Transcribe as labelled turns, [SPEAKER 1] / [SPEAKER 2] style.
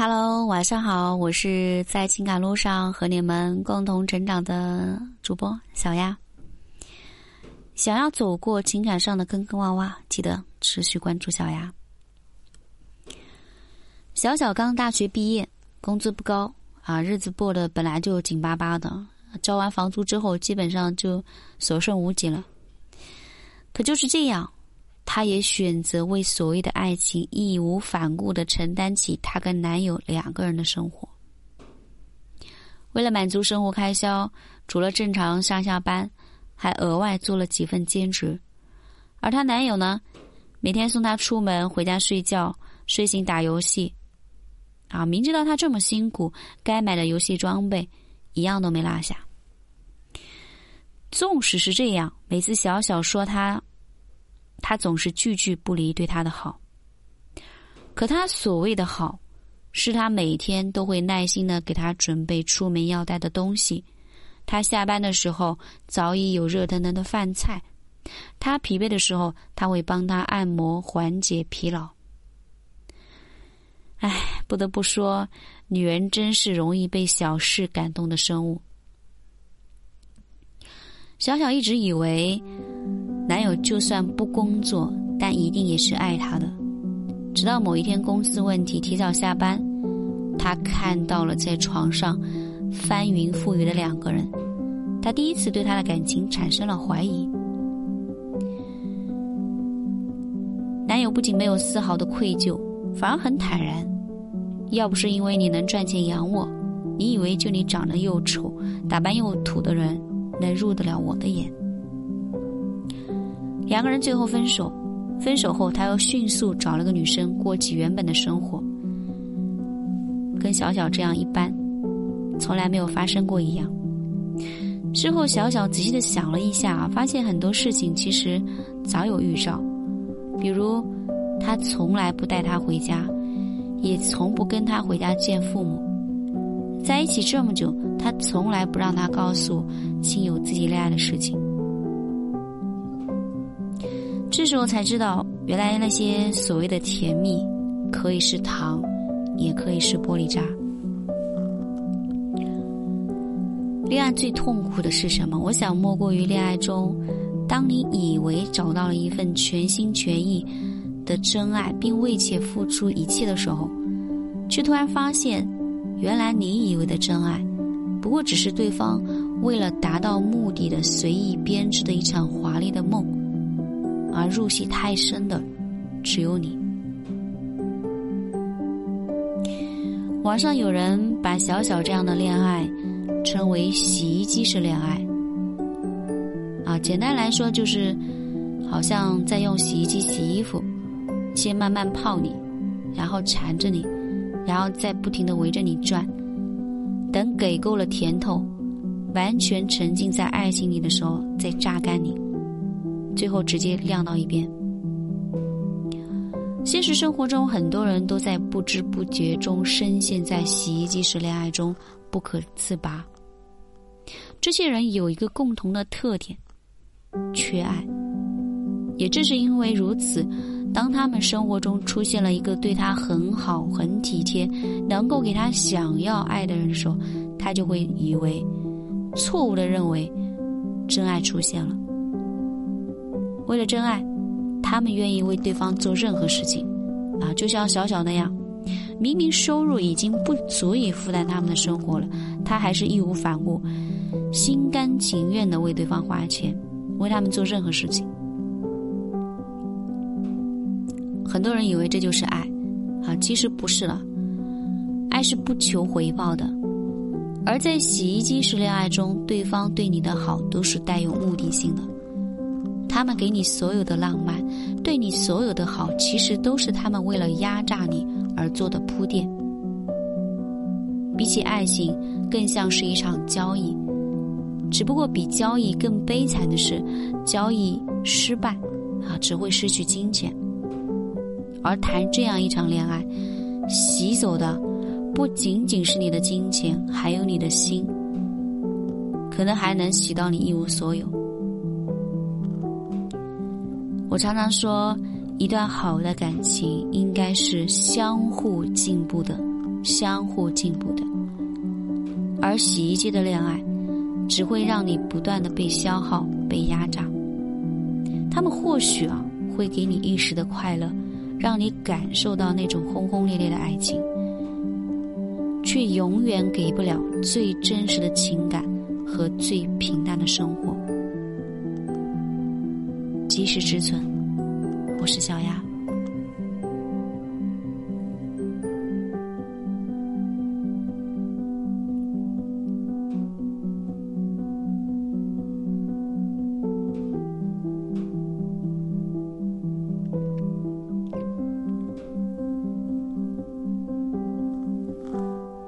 [SPEAKER 1] Hello，晚上好，我是在情感路上和你们共同成长的主播小丫。想要走过情感上的坑坑洼洼，记得持续关注小丫。小小刚大学毕业，工资不高啊，日子过得本来就紧巴巴的，交完房租之后，基本上就所剩无几了。可就是这样。她也选择为所谓的爱情义无反顾的承担起她跟男友两个人的生活。为了满足生活开销，除了正常上下班，还额外做了几份兼职。而她男友呢，每天送她出门，回家睡觉，睡醒打游戏。啊，明知道她这么辛苦，该买的游戏装备一样都没落下。纵使是这样，每次小小说她。他总是句句不离对他的好，可他所谓的好，是他每天都会耐心的给他准备出门要带的东西，他下班的时候早已有热腾腾的饭菜，他疲惫的时候他会帮他按摩缓解疲劳。唉，不得不说，女人真是容易被小事感动的生物。小小一直以为。男友就算不工作，但一定也是爱她的。直到某一天公司问题提早下班，她看到了在床上翻云覆雨的两个人，她第一次对他的感情产生了怀疑。男友不仅没有丝毫的愧疚，反而很坦然。要不是因为你能赚钱养我，你以为就你长得又丑、打扮又土的人能入得了我的眼？两个人最后分手，分手后他又迅速找了个女生过起原本的生活，跟小小这样一般，从来没有发生过一样。事后小小仔细的想了一下，发现很多事情其实早有预兆，比如他从来不带她回家，也从不跟她回家见父母，在一起这么久，他从来不让她告诉亲友自己恋爱的事情。这时候才知道，原来那些所谓的甜蜜，可以是糖，也可以是玻璃渣。恋爱最痛苦的是什么？我想莫过于恋爱中，当你以为找到了一份全心全意的真爱，并为且付出一切的时候，却突然发现，原来你以为的真爱，不过只是对方为了达到目的的随意编织的一场华丽的梦。而入戏太深的，只有你。网上有人把小小这样的恋爱称为“洗衣机式恋爱”。啊，简单来说就是，好像在用洗衣机洗衣服，先慢慢泡你，然后缠着你，然后再不停的围着你转，等给够了甜头，完全沉浸在爱情里的时候，再榨干你。最后直接晾到一边。现实生活中，很多人都在不知不觉中深陷在洗衣机式恋爱中不可自拔。这些人有一个共同的特点：缺爱。也正是因为如此，当他们生活中出现了一个对他很好、很体贴、能够给他想要爱的人的时候，他就会以为，错误的认为，真爱出现了。为了真爱，他们愿意为对方做任何事情，啊，就像小小那样，明明收入已经不足以负担他们的生活了，他还是义无反顾、心甘情愿的为对方花钱，为他们做任何事情。很多人以为这就是爱，啊，其实不是了，爱是不求回报的，而在洗衣机式恋爱中，对方对你的好都是带有目的性的。他们给你所有的浪漫，对你所有的好，其实都是他们为了压榨你而做的铺垫。比起爱情，更像是一场交易。只不过比交易更悲惨的是，交易失败，啊，只会失去金钱。而谈这样一场恋爱，洗走的不仅仅是你的金钱，还有你的心，可能还能洗到你一无所有。我常常说，一段好的感情应该是相互进步的，相互进步的，而洗衣机的恋爱，只会让你不断的被消耗、被压榨。他们或许啊，会给你一时的快乐，让你感受到那种轰轰烈烈的爱情，却永远给不了最真实的情感和最平淡的生活。及时止损，我是小丫。